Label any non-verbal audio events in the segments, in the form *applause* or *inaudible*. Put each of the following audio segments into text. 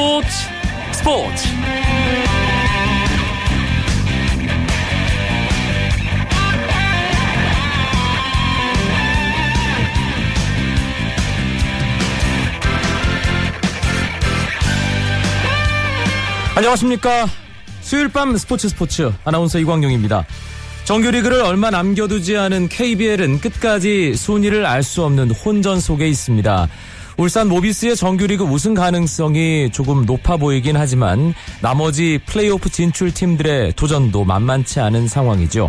스포츠. 스포츠. 안녕하십니까. 수요일 밤 스포츠 스포츠 아나운서 이광용입니다. 정규리그를 얼마 남겨두지 않은 KBL은 끝까지 순위를 알 수 없는 혼전 속에 있습니다. 울산 모비스의 정규리그 우승 가능성이 조금 높아 보이긴 하지만 나머지 플레이오프 진출 팀들의 도전도 만만치 않은 상황이죠.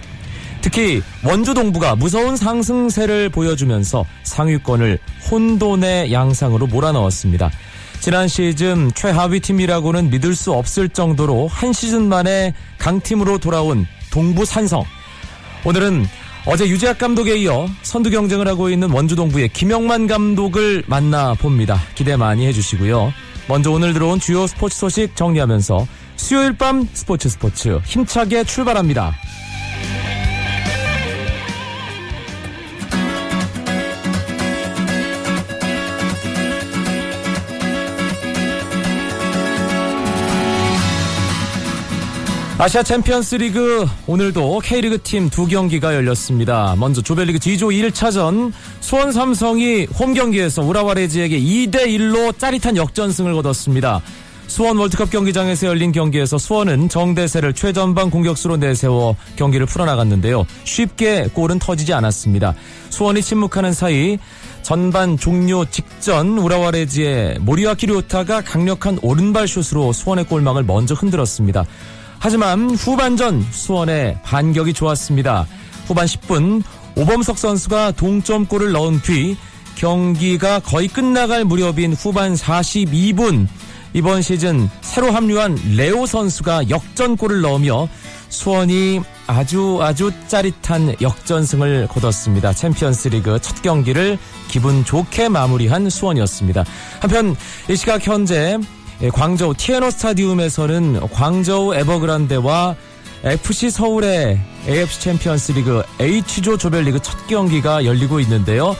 특히 원주 동부가 무서운 상승세를 보여주면서 상위권을 혼돈의 양상으로 몰아넣었습니다. 지난 시즌 최하위 팀이라고는 믿을 수 없을 정도로 한 시즌 만에 강팀으로 돌아온 동부 산성. 오늘은 어제 유재학 감독에 이어 선두 경쟁을 하고 있는 원주동부의 김영만 감독을 만나봅니다. 기대 많이 해주시고요. 먼저 오늘 들어온 주요 스포츠 소식 정리하면서 수요일 밤 스포츠 스포츠 힘차게 출발합니다. 아시아 챔피언스 리그 오늘도 K리그 팀 두 경기가 열렸습니다. 먼저 조별리그 G조 1차전 수원 삼성이 홈 경기에서 우라와레즈에게 2대 1로 짜릿한 역전승을 거뒀습니다. 수원 월드컵 경기장에서 열린 경기에서 수원은 정대세를 최전방 공격수로 내세워 경기를 풀어나갔는데요. 쉽게 골은 터지지 않았습니다. 수원이 침묵하는 사이 전반 종료 직전 우라와레즈의 모리와키 료타가 강력한 오른발 슛으로 수원의 골망을 먼저 흔들었습니다. 하지만 후반전 수원의 반격이 좋았습니다. 후반 10분 오범석 선수가 동점골을 넣은 뒤 경기가 거의 끝나갈 무렵인 후반 42분 이번 시즌 새로 합류한 레오 선수가 역전골을 넣으며 수원이 아주 아주 짜릿한 역전승을 거뒀습니다. 챔피언스 리그 첫 경기를 기분 좋게 마무리한 수원이었습니다. 한편 이 시각 현재 예, 광저우 티엔허 스타디움에서는 광저우 에버그란데와 FC 서울의 AFC 챔피언스 리그 H조 조별리그 첫 경기가 열리고 있는데요.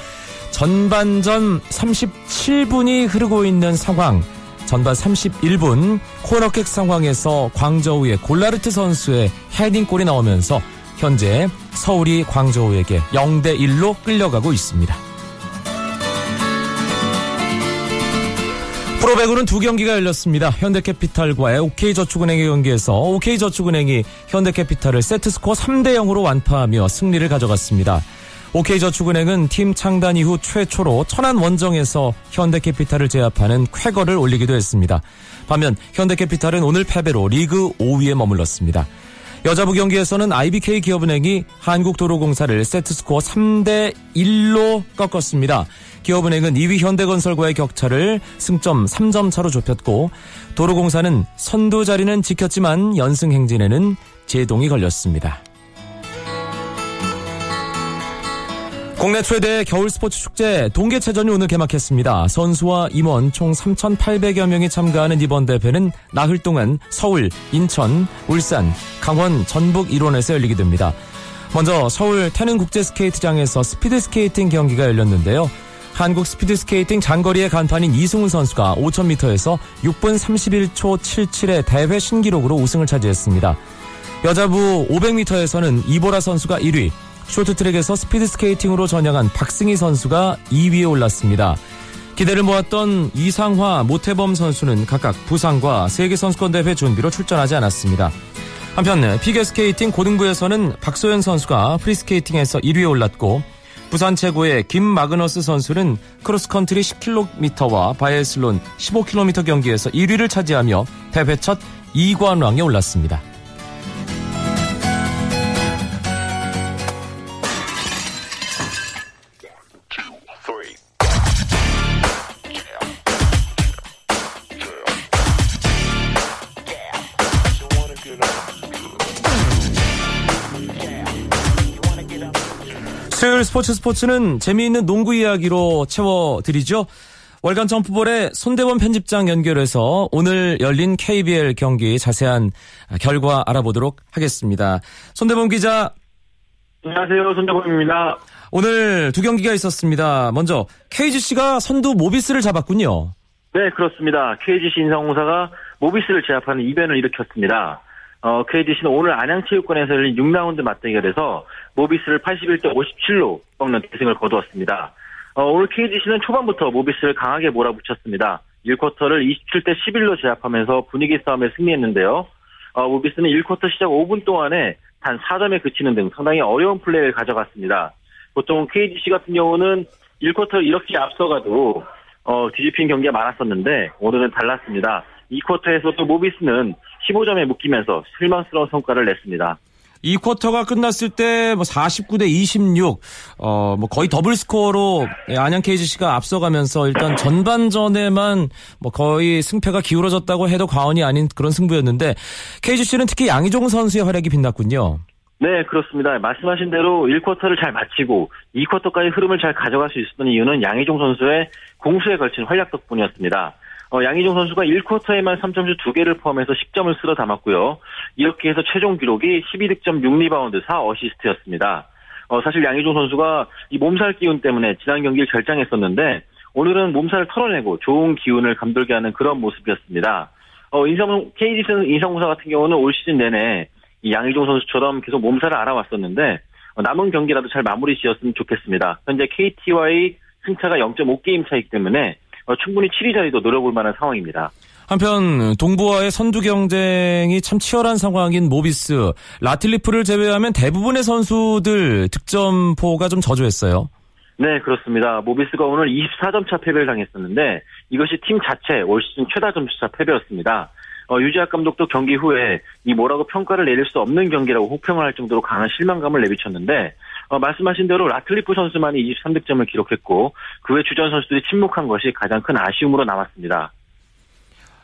전반전 37분이 흐르고 있는 상황. 전반 31분 코너킥 상황에서 광저우의 굴라르트 선수의 헤딩골이 나오면서 현재 서울이 광저우에게 0대 1로 끌려가고 있습니다. 프로배구는 두 경기가 열렸습니다. 현대캐피탈과 OK저축은행의 경기에서 OK저축은행이 현대캐피탈을 세트스코어 3대 0으로 완파하며 승리를 가져갔습니다. OK저축은행은 팀 창단 이후 최초로 천안 원정에서 현대캐피탈을 제압하는 쾌거를 올리기도 했습니다. 반면 현대캐피탈은 오늘 패배로 리그 5위에 머물렀습니다. 여자부 경기에서는 IBK 기업은행이 한국도로공사를 세트스코어 3대 1로 꺾었습니다. 기업은행은 2위 현대건설과의 격차를 승점 3점 차로 좁혔고 도로공사는 선두 자리는 지켰지만 연승 행진에는 제동이 걸렸습니다. 국내 최대 겨울 스포츠 축제 동계체전이 오늘 개막했습니다. 선수와 임원 총 3,800여 명이 참가하는 이번 대회는 나흘 동안 서울, 인천, 울산, 강원, 전북 일원에서 열리게 됩니다. 먼저 서울 태릉국제스케이트장에서 스피드스케이팅 경기가 열렸는데요. 한국 스피드스케이팅 장거리의 간판인 이승훈 선수가 5000m에서 6분 31초 77의 대회 신기록으로 우승을 차지했습니다. 여자부 500m에서는 이보라 선수가 1위, 쇼트트랙에서 스피드스케이팅으로 전향한 박승희 선수가 2위에 올랐습니다. 기대를 모았던 이상화, 모태범 선수는 각각 부상과 세계선수권대회 준비로 출전하지 않았습니다. 한편 피겨스케이팅 고등부에서는 박소연 선수가 프리스케이팅에서 1위에 올랐고 부산체고의 김마그너스 선수는 크로스컨트리 10km와 바이애슬론 15km 경기에서 1위를 차지하며 대회 첫 2관왕에 올랐습니다. 수요일 스포츠 스포츠는 재미있는 농구 이야기로 채워드리죠. 월간 점프볼의 손대원 편집장 연결해서 오늘 열린 KBL 경기 자세한 결과 알아보도록 하겠습니다. 손대범 기자. 안녕하세요. 손대범입니다. 오늘 두 경기가 있었습니다. 먼저 KGC가 선두 모비스를 잡았군요. 네, 그렇습니다. KGC 인상공사가 모비스를 제압하는 이변을 일으켰습니다. 어, KGC는 오늘 안양체육관에서 열린 6라운드 맞대결에서 모비스를 81대 57로 꺾는 대승을 거두었습니다. 어, 오늘 KGC는 초반부터 모비스를 강하게 몰아붙였습니다. 1쿼터를 27대 11로 제압하면서 분위기 싸움에 승리했는데요. 어, 모비스는 1쿼터 시작 5분 동안에 단 4점에 그치는 등 상당히 어려운 플레이를 가져갔습니다. 보통 KGC 같은 경우는 1쿼터 이렇게 앞서가도 어, 뒤집힌 경기가 많았었는데 오늘은 달랐습니다. 2쿼터에서도 모비스는 15점에 묶이면서 실망스러운 성과를 냈습니다. 이 쿼터가 끝났을 때 뭐 49대 26, 어, 뭐 거의 더블 스코어로 안양 KGC가 앞서가면서 일단 전반전에만 뭐 거의 승패가 기울어졌다고 해도 과언이 아닌 그런 승부였는데 KGC는 특히 양희종 선수의 활약이 빛났군요. 네, 그렇습니다. 말씀하신 대로 1쿼터를 잘 마치고 2쿼터까지 흐름을 잘 가져갈 수 있었던 이유는 양희종 선수의 공수에 걸친 활약 덕분이었습니다. 어, 양희종 선수가 1쿼터에만 3점슛 2개를 포함해서 10점을 쓸어 담았고요. 이렇게 해서 최종 기록이 12득점 6리바운드 4어시스트였습니다. 어, 사실 양희종 선수가 이 몸살 기운 때문에 지난 경기를 결장했었는데 오늘은 몸살을 털어내고 좋은 기운을 감돌게 하는 그런 모습이었습니다. 어, 인성, KGC 인성공사 같은 경우는 올 시즌 내내 이 양희종 선수처럼 계속 몸살을 알아왔었는데 어, 남은 경기라도 잘 마무리 지었으면 좋겠습니다. 현재 KT와의 승차가 0.5게임 차이기 때문에 어, 충분히 7위 자리도 노려볼 만한 상황입니다. 한편 동부와의 선두 경쟁이 참 치열한 상황인 모비스 라틀리프를 제외하면 대부분의 선수들 득점포가 좀 저조했어요. 네, 그렇습니다. 모비스가 오늘 24점 차 패배를 당했었는데 이것이 팀 자체 올 시즌 최다 점수차 패배였습니다. 어, 유재학 감독도 경기 후에 이 뭐라고 평가를 내릴 수 없는 경기라고 혹평을 할 정도로 강한 실망감을 내비쳤는데 어, 말씀하신 대로 라틀리프 선수만이 23득점을 기록했고 그 외 주전 선수들이 침묵한 것이 가장 큰 아쉬움으로 남았습니다.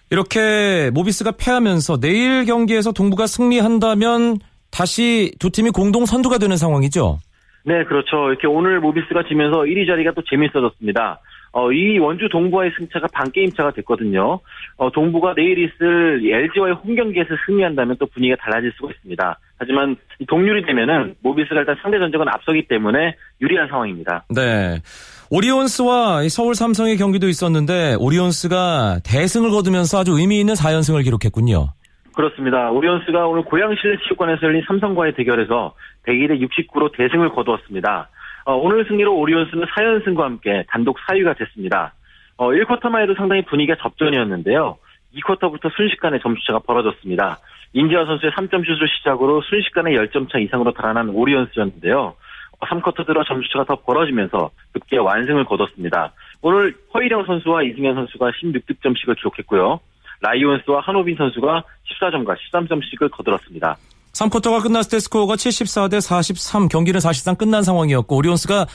이렇게 모비스가 패하면서 내일 경기에서 동부가 승리한다면 다시 두 팀이 공동 선두가 되는 상황이죠. 네, 그렇죠. 이렇게 오늘 모비스가 지면서 1위 자리가 또 재밌어졌습니다. 어, 이 원주 동부와의 승차가 반 게임 차가 됐거든요. 어, 동부가 내일 있을 LG와의 홈 경기에서 승리한다면 또 분위기가 달라질 수가 있습니다. 하지만 동률이 되면은 모비스가 일단 상대 전적은 앞서기 때문에 유리한 상황입니다. 네. 오리온스와 서울 삼성의 경기도 있었는데 오리온스가 대승을 거두면서 아주 의미 있는 4연승을 기록했군요. 그렇습니다. 오리온스가 오늘 고양 실내 체육관에서 열린 삼성과의 대결에서 102대 69로 대승을 거두었습니다. 어, 오늘 승리로 오리온스는 4연승과 함께 단독 4위가 됐습니다. 어, 1쿼터만 해도 상당히 분위기가 접전이었는데요. 2쿼터부터 순식간에 점수차가 벌어졌습니다. 인지아 선수의 3점 슛을 시작으로 순식간에 10점 차 이상으로 달아난 오리온스였는데요. 3쿼터 어, 들어 점수차가 더 벌어지면서 급기야 완승을 거뒀습니다. 오늘 허일영 선수와 이승현 선수가 16득점씩을 기록했고요. 라이온스와 한호빈 선수가 14점과 13점씩을 거들었습니다. 3쿼터가 끝났을 때 스코어가 74대 43 경기는 사실상 끝난 상황이었고 오리온스가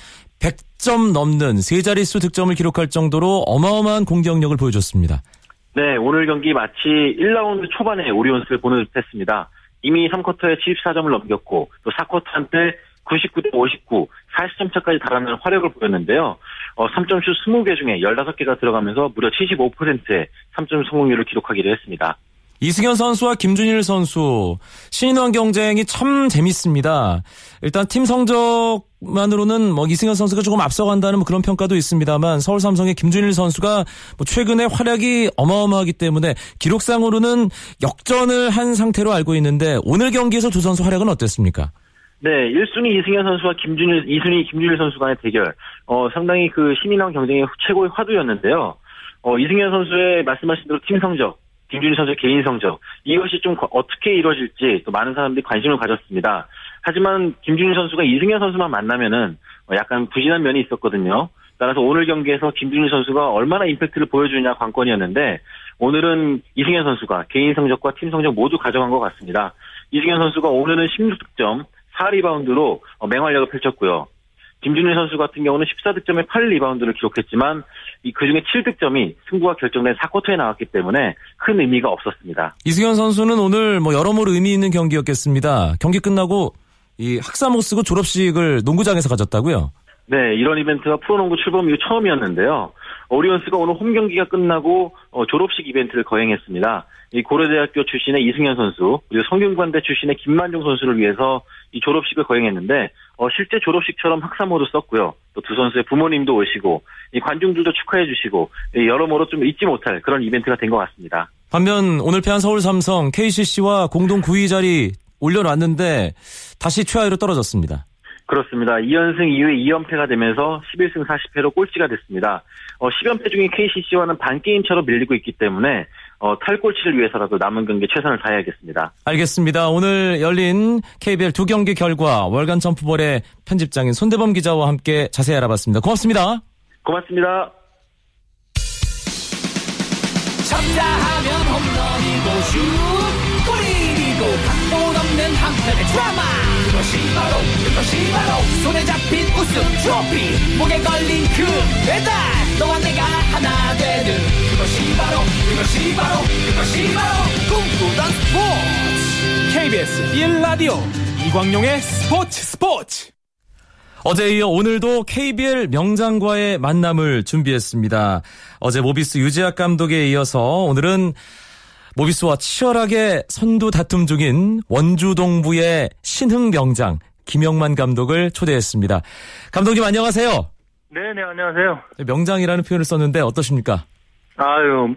100점 넘는 세 자릿수 득점을 기록할 정도로 어마어마한 공격력을 보여줬습니다. 네, 오늘 경기 마치 1라운드 초반에 오리온스를 보는 듯했습니다. 이미 3쿼터에 74점을 넘겼고 또 4쿼터 한때 99대 59, 40점 차까지 달하는 화력을 보였는데요. 어, 3점슛 20개 중에 15개가 들어가면서 무려 75%의 3점 성공률을 기록하기도 했습니다. 이승현 선수와 김준일 선수 신인왕 경쟁이 참 재밌습니다. 일단 팀 성적만으로는 뭐 이승현 선수가 조금 앞서간다는 뭐 그런 평가도 있습니다만 서울 삼성의 김준일 선수가 뭐 최근에 활약이 어마어마하기 때문에 기록상으로는 역전을 한 상태로 알고 있는데 오늘 경기에서 두 선수 활약은 어땠습니까? 네, 1순위 이승현 선수와 김준일, 2순위 김준일 선수 간의 대결, 어, 상당히 그 신인왕 경쟁의 최고의 화두였는데요. 어, 이승현 선수의 말씀하신 대로 팀 성적, 김준일 선수의 개인 성적 이것이 좀 어떻게 이루어질지 또 많은 사람들이 관심을 가졌습니다. 하지만 김준일 선수가 이승현 선수만 만나면은 어, 약간 부진한 면이 있었거든요. 따라서 오늘 경기에서 김준일 선수가 얼마나 임팩트를 보여주느냐 관건이었는데 오늘은 이승현 선수가 개인 성적과 팀 성적 모두 가져간 것 같습니다. 이승현 선수가 오늘은 16득점 4리바운드로 어, 맹활약을 펼쳤고요. 김준일 선수 같은 경우는 14득점에 8리바운드를 기록했지만 그 중에 7득점이 승부가 결정된 4쿼터에 나왔기 때문에 큰 의미가 없었습니다. 이승현 선수는 오늘 뭐 여러모로 의미 있는 경기였겠습니다. 경기 끝나고 이 학사모 쓰고 졸업식을 농구장에서 가졌다고요? 네, 이런 이벤트가 프로농구 출범 이후 처음이었는데요. 오리온스가 오늘 홈 경기가 끝나고 어, 졸업식 이벤트를 거행했습니다. 이 고려대학교 출신의 이승현 선수 그리고 성균관대 출신의 김만종 선수를 위해서 이 졸업식을 거행했는데 어, 실제 졸업식처럼 학사모도 썼고요. 또 두 선수의 부모님도 오시고 이 관중들도 축하해 주시고 여러모로 좀 잊지 못할 그런 이벤트가 된 것 같습니다. 반면 오늘 패한 서울 삼성 KCC와 공동 9위 자리 올려놨는데 다시 최하위로 떨어졌습니다. 그렇습니다. 2연승 이후에 2연패가 되면서 11승 40패로 꼴찌가 됐습니다. 어, 10연패 중인 KCC와는 반게임차로 밀리고 있기 때문에 어, 탈꼴찌를 위해서라도 남은 경기 최선을 다해야겠습니다. 알겠습니다. 오늘 열린 KBL 두 경기 결과 월간 점프볼의 편집장인 손대범 기자와 함께 자세히 알아봤습니다. 고맙습니다. 고맙습니다. 쳤다 하면 홈런이고 슛 골이고 각본 없는 한편의 드라마. 그것이 바로 그것이 바로 손에 잡힌 우승 트로피. 목에 걸린 그 배달. 너와 내가 하나 되는 그것이 바로 그것이 바로 그것이 바로 꿈꾸던 스포츠. KBS 1라디오 이광용의 스포츠 스포츠. 어제 이어 오늘도 KBL 명장과의 만남을 준비했습니다. 어제 모비스 유재학 감독에 이어서 오늘은 모비스와 치열하게 선두 다툼 중인 원주동부의 신흥 명장 김영만 감독을 초대했습니다. 감독님 안녕하세요. 네 네 안녕하세요. 명장이라는 표현을 썼는데 어떠십니까? 아유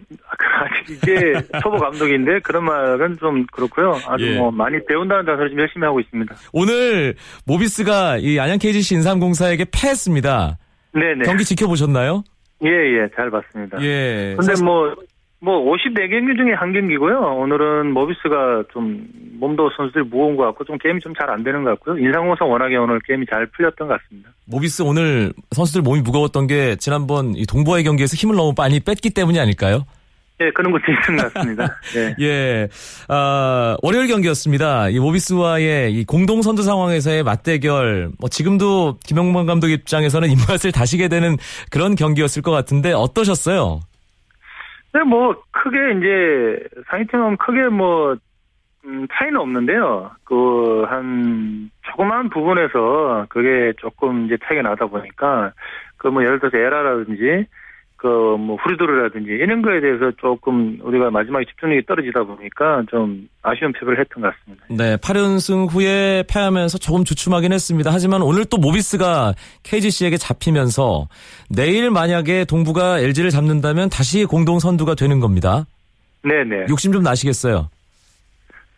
이제 초보 감독인데 그런 말은 좀 그렇고요. 아주 예. 뭐 많이 배운다는 자세로 좀 열심히 하고 있습니다. 오늘 모비스가 이 안양 KGC 인삼공사에게 패했습니다. 네네. 경기 지켜보셨나요? 예 예 잘 봤습니다. 예. 근데 뭐, 뭐 54경기 중에 한 경기고요. 오늘은 모비스가 좀 몸도 선수들이 무거운 것 같고 좀 게임이 좀 잘 안 되는 것 같고요. 인상공사 워낙에 오늘 게임이 잘 풀렸던 것 같습니다. 모비스 오늘 선수들 몸이 무거웠던 게 지난번 이 동부와의 경기에서 힘을 너무 많이 뺐기 때문이 아닐까요? 예, 그런 것도 있는 것 같습니다. *laughs* 예. 예, 아, 월요일 경기였습니다. 이 모비스와의 이 공동 선두 상황에서의 맞대결, 뭐 지금도 김영만 감독 입장에서는 입맛을 다시게 되는 그런 경기였을 것 같은데 어떠셨어요? 네, 뭐 크게 이제 상위팀은 크게 뭐 음, 차이는 없는데요. 그 한 조그마한 부분에서 그게 조금 이제 차이가 나다 보니까 그 뭐 예를 들어서 에라라든지 그뭐 후리도르라든지 이런 거에 대해서 조금 우리가 마지막에 집중력이 떨어지다 보니까 좀 아쉬운 패배를 했던 것 같습니다. 네, 8연승 후에 패하면서 조금 주춤하긴 했습니다. 하지만 오늘 또 모비스가 KGC에게 잡히면서 내일 만약에 동부가 LG를 잡는다면 다시 공동 선두가 되는 겁니다. 네 네. 욕심 좀 나시겠어요?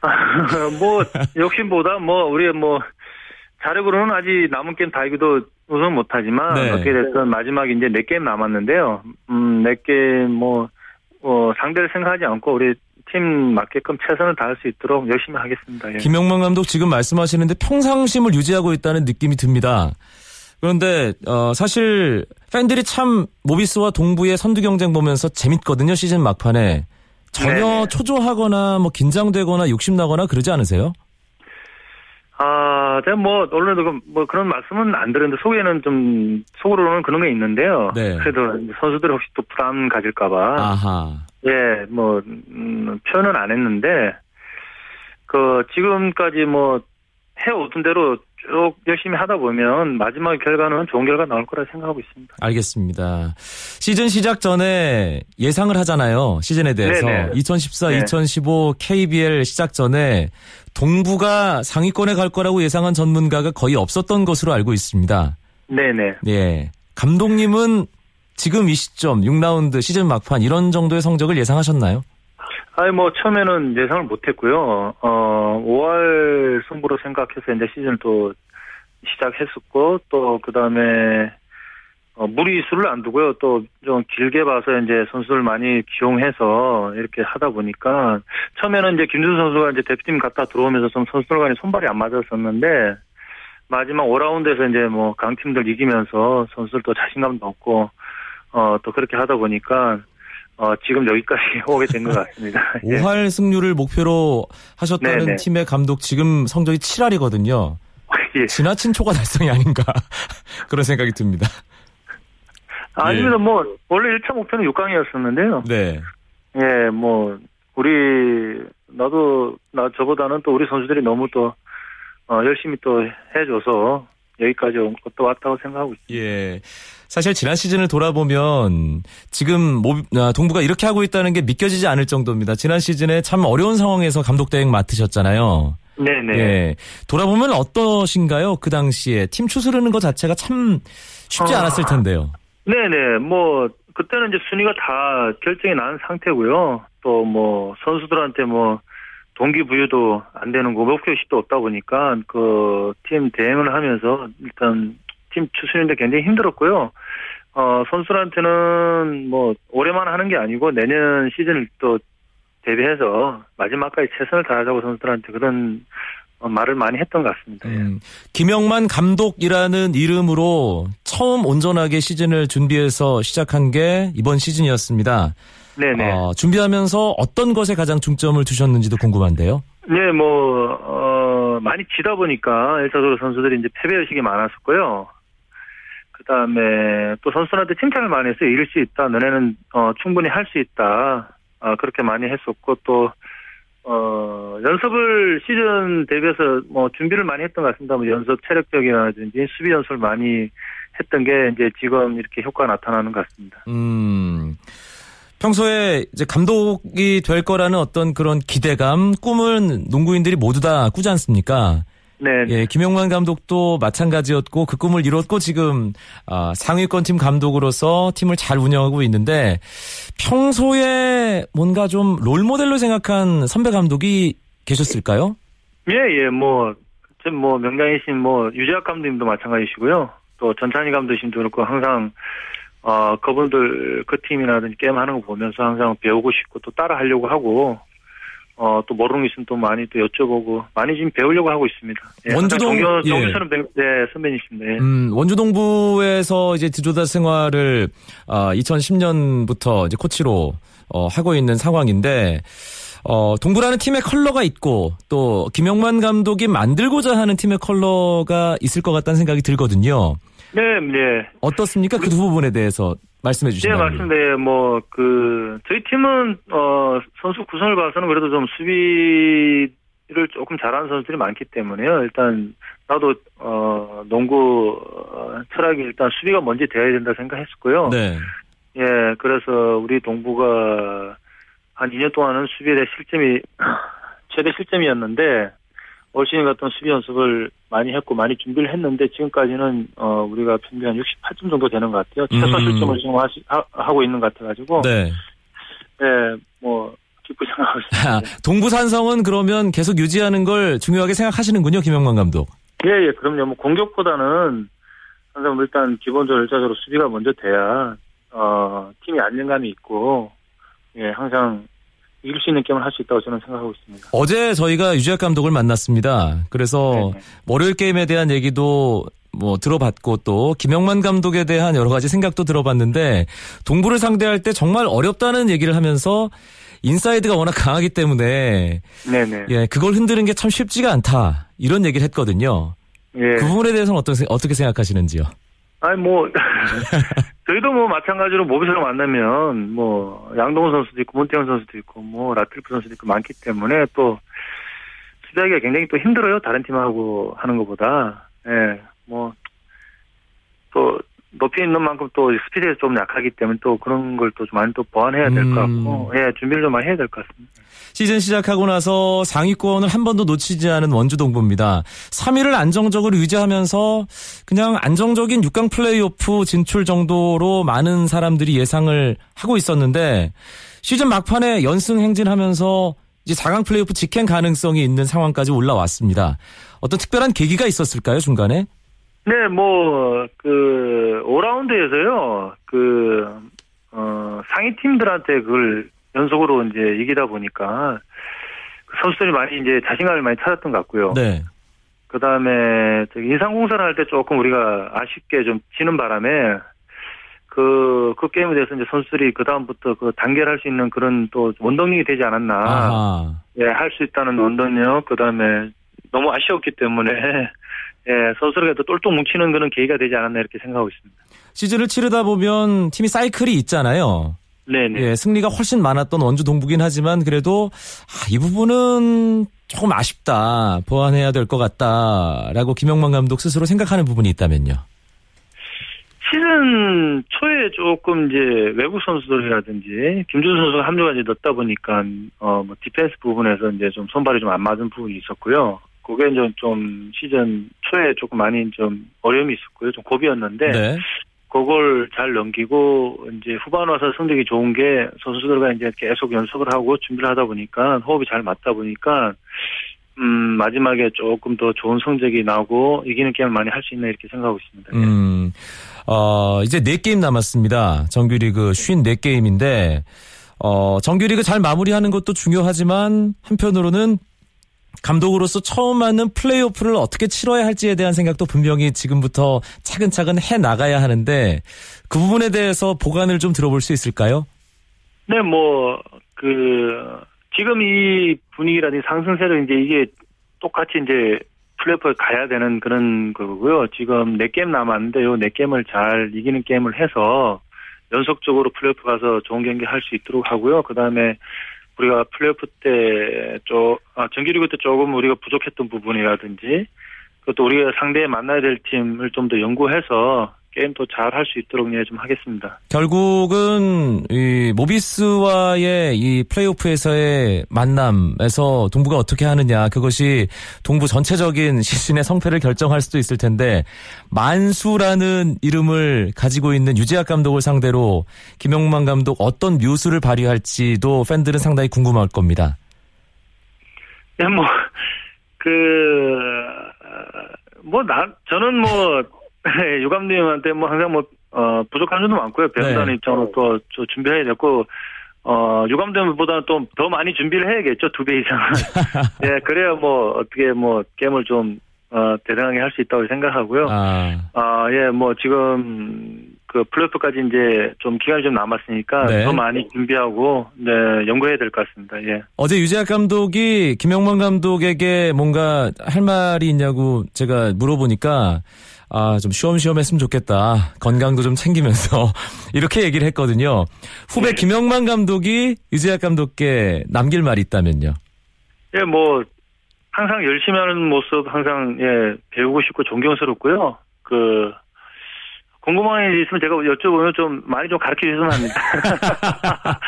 *laughs* 뭐 욕심보다 뭐 우리의 뭐 자력으로는 아직 남은 게임 다 이기도 우승 못하지만 네. 어떻게 됐든 마지막에 이제 네 게임 남았는데요. 음 네 게임 뭐 어, 상대를 생각하지 않고 우리 팀 맞게끔 최선을 다할 수 있도록 열심히 하겠습니다. 예. 김영만 감독 지금 말씀하시는데 평상심을 유지하고 있다는 느낌이 듭니다. 그런데 어, 사실 팬들이 참 모비스와 동부의 선두 경쟁 보면서 재밌거든요 시즌 막판에 전혀 네네. 초조하거나 뭐 긴장되거나 욕심나거나 그러지 않으세요? 아, 제가 뭐 원래도 그- 뭐 그런 말씀은 안 드렸는데 속에는 좀 속으로는 그런 게 있는데요. 네. 그래도 선수들 혹시 또 부담 가질까봐 아하. 예, 뭐, 음, 표현은 안 했는데, 그, 지금까지 뭐, 해오던 대로 쭉 열심히 하다 보면 마지막 결과는 좋은 결과 나올 거라 생각하고 있습니다. 알겠습니다. 시즌 시작 전에 예상을 하잖아요. 시즌에 대해서. 네네. 2014, 네. 2015 KBL 시작 전에 동부가 상위권에 갈 거라고 예상한 전문가가 거의 없었던 것으로 알고 있습니다. 네네. 예. 감독님은 지금 이 시점 6라운드 시즌 막판 이런 정도의 성적을 예상하셨나요? 아니, 뭐, 처음에는 예상을 못 했고요. 어, 5월 승부로 생각해서 이제 시즌을 또 시작했었고, 또, 그 다음에, 어, 무리수를 안 두고요. 또, 좀 길게 봐서 이제 선수를 많이 기용해서 이렇게 하다 보니까, 처음에는 이제 김준수 선수가 이제 대표팀 갔다 들어오면서 좀 선수들 간에 손발이 안 맞았었는데, 마지막 5라운드에서 이제 뭐 강팀들 이기면서 선수들도 자신감도 얻고, 어, 또 그렇게 하다 보니까, 어, 지금 여기까지 *laughs* 오게 된 것 같습니다. *laughs* 예. 5할 승률을 목표로 하셨다는 네네. 팀의 감독 지금 성적이 7할이거든요. *laughs* 예. 지나친 초과 달성이 아닌가 그런 생각이 듭니다. 아닙니다. 뭐, 원래 1차 목표는 6강이었었는데요. 네. 예, 뭐, 우리, 나도, 나, 저보다는 또 우리 선수들이 너무 또, 어, 열심히 또 해줘서 여기까지 온 것도 왔다고 생각하고 있습니다. 예. 사실 지난 시즌을 돌아보면 지금 모- 아, 동부가 이렇게 하고 있다는 게 믿겨지지 않을 정도입니다. 지난 시즌에 참 어려운 상황에서 감독 대행 맡으셨잖아요. 네네. 예. 돌아보면 어떠신가요? 그 당시에 팀 추스르는 것 자체가 참 쉽지 아. 않았을 텐데요. 네네, 뭐, 그때는 이제 순위가 다 결정이 난 상태고요. 또 뭐, 선수들한테 뭐, 동기부여도 안 되는 거, 목표의식도 없다 보니까, 그, 팀 대행을 하면서, 일단, 팀 추스는데 굉장히 힘들었고요. 어, 선수들한테는 뭐, 올해만 하는 게 아니고, 내년 시즌을 또 대비해서, 마지막까지 최선을 다하자고 선수들한테 그런 어, 말을 많이 했던 것 같습니다. 예. 음, 김영만 감독이라는 이름으로 처음 온전하게 시즌을 준비해서 시작한 게 이번 시즌이었습니다. 네네. 어, 준비하면서 어떤 것에 가장 중점을 두셨는지도 궁금한데요. 네, 뭐, 어, 많이 지다 보니까, 일차적으로 선수들이 이제 패배 의식이 많았었고요. 그 다음에 또 선수들한테 칭찬을 많이 했어요. 이길 수 있다. 너네는, 어, 충분히 할 수 있다. 어, 그렇게 많이 했었고, 또, 어, 연습을 시즌 대비해서 뭐 준비를 많이 했던 것 같습니다. 뭐 연습 체력적이라든지 수비 연습을 많이 했던 게 이제 지금 이렇게 효과가 나타나는 것 같습니다. 음, 평소에 이제 감독이 될 거라는 어떤 그런 기대감, 꿈은 농구인들이 모두 다 꾸지 않습니까? 네. 예, 김영만 감독도 마찬가지였고 그 꿈을 이뤘고 지금 아, 상위권 팀 감독으로서 팀을 잘 운영하고 있는데 평소에 뭔가 좀 롤모델로 생각한 선배 감독이 계셨을까요? 예, 예, 뭐, 좀 뭐, 명장이신 뭐, 유재학 감독님도 마찬가지시고요. 또 전찬희 감독님도 그렇고, 항상, 어, 그분들, 그 팀이라든지 게임 하는 거 보면서 항상 배우고 싶고, 또 따라 하려고 하고, 어, 또 모르는 게 있으면 또 많이 또 여쭤보고, 많이 지금 배우려고 하고 있습니다. 예, 원주동- 동료, 예. 동료처럼, 배- 네, 선배님이십니다. 예. 음, 원주동부에서 이제 지도자 생활을 아, 2010년부터 이제 코치로 어, 하고 있는 상황인데 어, 동부라는 팀의 컬러가 있고 또 김영만 감독이 만들고자 하는 팀의 컬러가 있을 것 같다는 생각이 들거든요. 네, 네. 어떻습니까? 그 두 부분에 대해서 말씀해 네, 주시면 맞습니다. 예, 뭐, 그, 저희 팀은, 어, 선수 구성을 봐서는 그래도 좀 수비를 조금 잘하는 선수들이 많기 때문에요. 일단, 나도, 어, 농구, 어, 철학이 일단 수비가 먼저 돼야 된다 생각했었고요. 네. 예, 그래서 우리 동부가 한 2년 동안은 수비에 대해 실점이, *clears throat* 최대 실점이었는데, 올 시즌 같은 수비 연습을 많이 했고 많이 준비를 했는데 지금까지는 어 우리가 평균 한 68점 정도 되는 것 같아요. 최소 음. 실점을 지금 하시, 하, 고 있는 것 같아가지고 네. 예, 뭐 기쁘게 생각하고 *laughs* 아, 있습니다. 동부 산성은 그러면 계속 유지하는 걸 중요하게 생각하시는군요, 김영만 감독. 예, 예, 그럼요. 뭐 공격보다는 항상 일단 기본적으로 일차적으로 수비가 먼저 돼야 어 팀이 안정감이 있고 예, 항상 이길 수 있는 게임을 할 수 있다고 저는 생각하고 있습니다. 어제 저희가 유재학 감독을 만났습니다. 그래서 네네. 월요일 게임에 대한 얘기도 뭐 들어봤고 또 김영만 감독에 대한 여러 가지 생각도 들어봤는데 동부를 상대할 때 정말 어렵다는 얘기를 하면서 인사이드가 워낙 강하기 때문에 네네. 예 그걸 흔드는 게 참 쉽지가 않다 이런 얘기를 했거든요. 예. 그 부분에 대해서는 어떤 어떻게 생각하시는지요? 아니 뭐 *laughs* 저희도 뭐 마찬가지로 모비스를 만나면 뭐 양동훈 선수도 있고 문태현 선수도 있고 뭐 라틀프 선수도 있고 많기 때문에 또 수비하기가 굉장히 또 힘들어요. 다른 팀하고 하는 것보다. 예 뭐 또 높이 있는 만큼 또 스피드에 좀 약하기 때문에 또 그런 걸 또 좀 많이 또 보완해야 될것 음. 같고 예 준비를 좀 많이 해야 될 것 같습니다. 시즌 시작하고 나서 상위권을 한 번도 놓치지 않은 원주 동부입니다. 3위를 안정적으로 유지하면서 그냥 안정적인 6강 플레이오프 진출 정도로 많은 사람들이 예상을 하고 있었는데 시즌 막판에 연승 행진하면서 이제 4강 플레이오프 직행 가능성이 있는 상황까지 올라왔습니다. 어떤 특별한 계기가 있었을까요, 중간에? 네, 뭐, 그, 5라운드에서요, 그, 어, 상위 팀들한테 그걸 연속으로 이제 이기다 보니까, 그 선수들이 많이 이제 자신감을 많이 찾았던 것 같고요. 네. 그 다음에, 저기 인상공사를 할 때 조금 우리가 아쉽게 좀 지는 바람에, 그, 그 게임에 대해서 이제 선수들이 그다음부터 그 단계를 할 수 있는 그런 또 원동력이 되지 않았나. 아하. 예, 할 수 있다는 원동력, 그 다음에 너무 아쉬웠기 때문에, 예, 선수들에게 똘똘 뭉치는 그런 계기가 되지 않았나 이렇게 생각하고 있습니다. 시즌을 치르다 보면 팀이 사이클이 있잖아요. 네네. 예, 승리가 훨씬 많았던 원주 동부긴 하지만 그래도 아, 이 부분은 조금 아쉽다. 보완해야 될 것 같다라고 김영만 감독 스스로 생각하는 부분이 있다면요. 시즌 초에 조금 이제 외국 선수들이라든지 김주성 선수가 합류가 이제 늦다 보니까 어뭐 디펜스 부분에서 이제 좀 손발이 좀 안 맞은 부분이 있었고요. 그게 좀, 좀 시즌 초에 조금 많이 좀 어려움이 있었고요. 좀 고비였는데 네. 그걸 잘 넘기고 이제 후반 와서 성적이 좋은 게 선수들과 이제 계속 연습을 하고 준비를 하다 보니까 호흡이 잘 맞다 보니까 음 마지막에 조금 더 좋은 성적이 나고 이기는 게임을 많이 할 수 있나 이렇게 생각하고 있습니다. 예. 음, 어, 이제 4게임 남았습니다. 정규리그 54게임인데, 어, 정규리그 잘 마무리하는 것도 중요하지만, 한편으로는 감독으로서 처음 맞는 플레이오프를 어떻게 치러야 할지에 대한 생각도 분명히 지금부터 차근차근 해 나가야 하는데, 그 부분에 대해서 보관을 좀 들어볼 수 있을까요? 네, 뭐, 그, 지금 이 분위기라든지 상승세를 이제 이게 똑같이 이제 플레이오프에 가야 되는 그런 거고요. 지금 네 게임 남았는데 요네 게임을 잘 이기는 게임을 해서 연속적으로 플레이오프 가서 좋은 경기 할 수 있도록 하고요. 그 다음에 우리가 플레이오프 때, 조, 아, 정규리그 때 조금 우리가 부족했던 부분이라든지 그것도 우리가 상대에 만나야 될 팀을 좀 더 연구해서 게임도 잘 할 수 있도록 예, 좀 하겠습니다. 결국은 이 모비스와의 이 플레이오프에서의 만남에서 동부가 어떻게 하느냐 그것이 동부 전체적인 *laughs* 시즌의 성패를 결정할 수도 있을 텐데 만수라는 이름을 가지고 있는 유재학 감독을 상대로 김영만 감독 어떤 묘수를 발휘할지도 팬들은 상당히 궁금할 겁니다. 예, 뭐, 그, 뭐, 나, 저는 뭐, *laughs* 유감님한테 뭐 항상 뭐, 어, 부족한 점도 많고요. 배운다는 네. 입장으로 또, 저 준비해야 됐고, 어, 유감님보다는 또 더 많이 준비를 해야겠죠. 두 배 이상은. *laughs* 예, 그래야 뭐, 어떻게 뭐, 게임을 좀, 어, 대단하게 할 수 있다고 생각하고요. 아, 아, 예, 뭐, 지금, 그, 플레이오프까지 이제 좀 기간이 좀 남았으니까 네. 더 많이 준비하고, 네, 연구해야 될 것 같습니다. 예. 어제 유재학 감독이 김영만 감독에게 뭔가 할 말이 있냐고 제가 물어보니까 아, 좀 쉬엄쉬엄 했으면 좋겠다. 건강도 좀 챙기면서. *laughs* 이렇게 얘기를 했거든요. 후배 네. 김영만 감독이 유재학 감독께 남길 말이 있다면요. 예, 뭐, 항상 열심히 하는 모습 항상, 예, 배우고 싶고 존경스럽고요. 그, 궁금한 게 있으면 제가 여쭤보면 좀 많이 좀 가르쳐 주시면 합니다.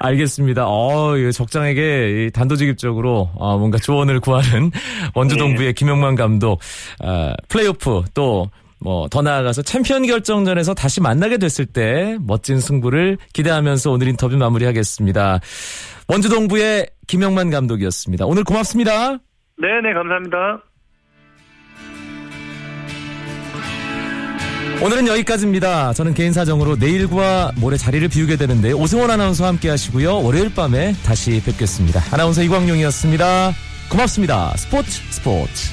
*laughs* 알겠습니다. 어, 적장에게 이 단도직입적으로 어, 뭔가 조언을 구하는 *laughs* 원주동부의 김영만 감독. 아, 플레이오프 또 뭐 더 나아가서 챔피언 결정전에서 다시 만나게 됐을 때 멋진 승부를 기대하면서 오늘 인터뷰 마무리하겠습니다. 원주동부의 김영만 감독이었습니다. 오늘 고맙습니다. 네네, 감사합니다. 오늘은 여기까지입니다. 저는 개인 사정으로 내일과 모레 자리를 비우게 되는데 오승원 아나운서와 함께 하시고요. 월요일 밤에 다시 뵙겠습니다. 아나운서 이광용이었습니다. 고맙습니다. 스포츠 스포츠.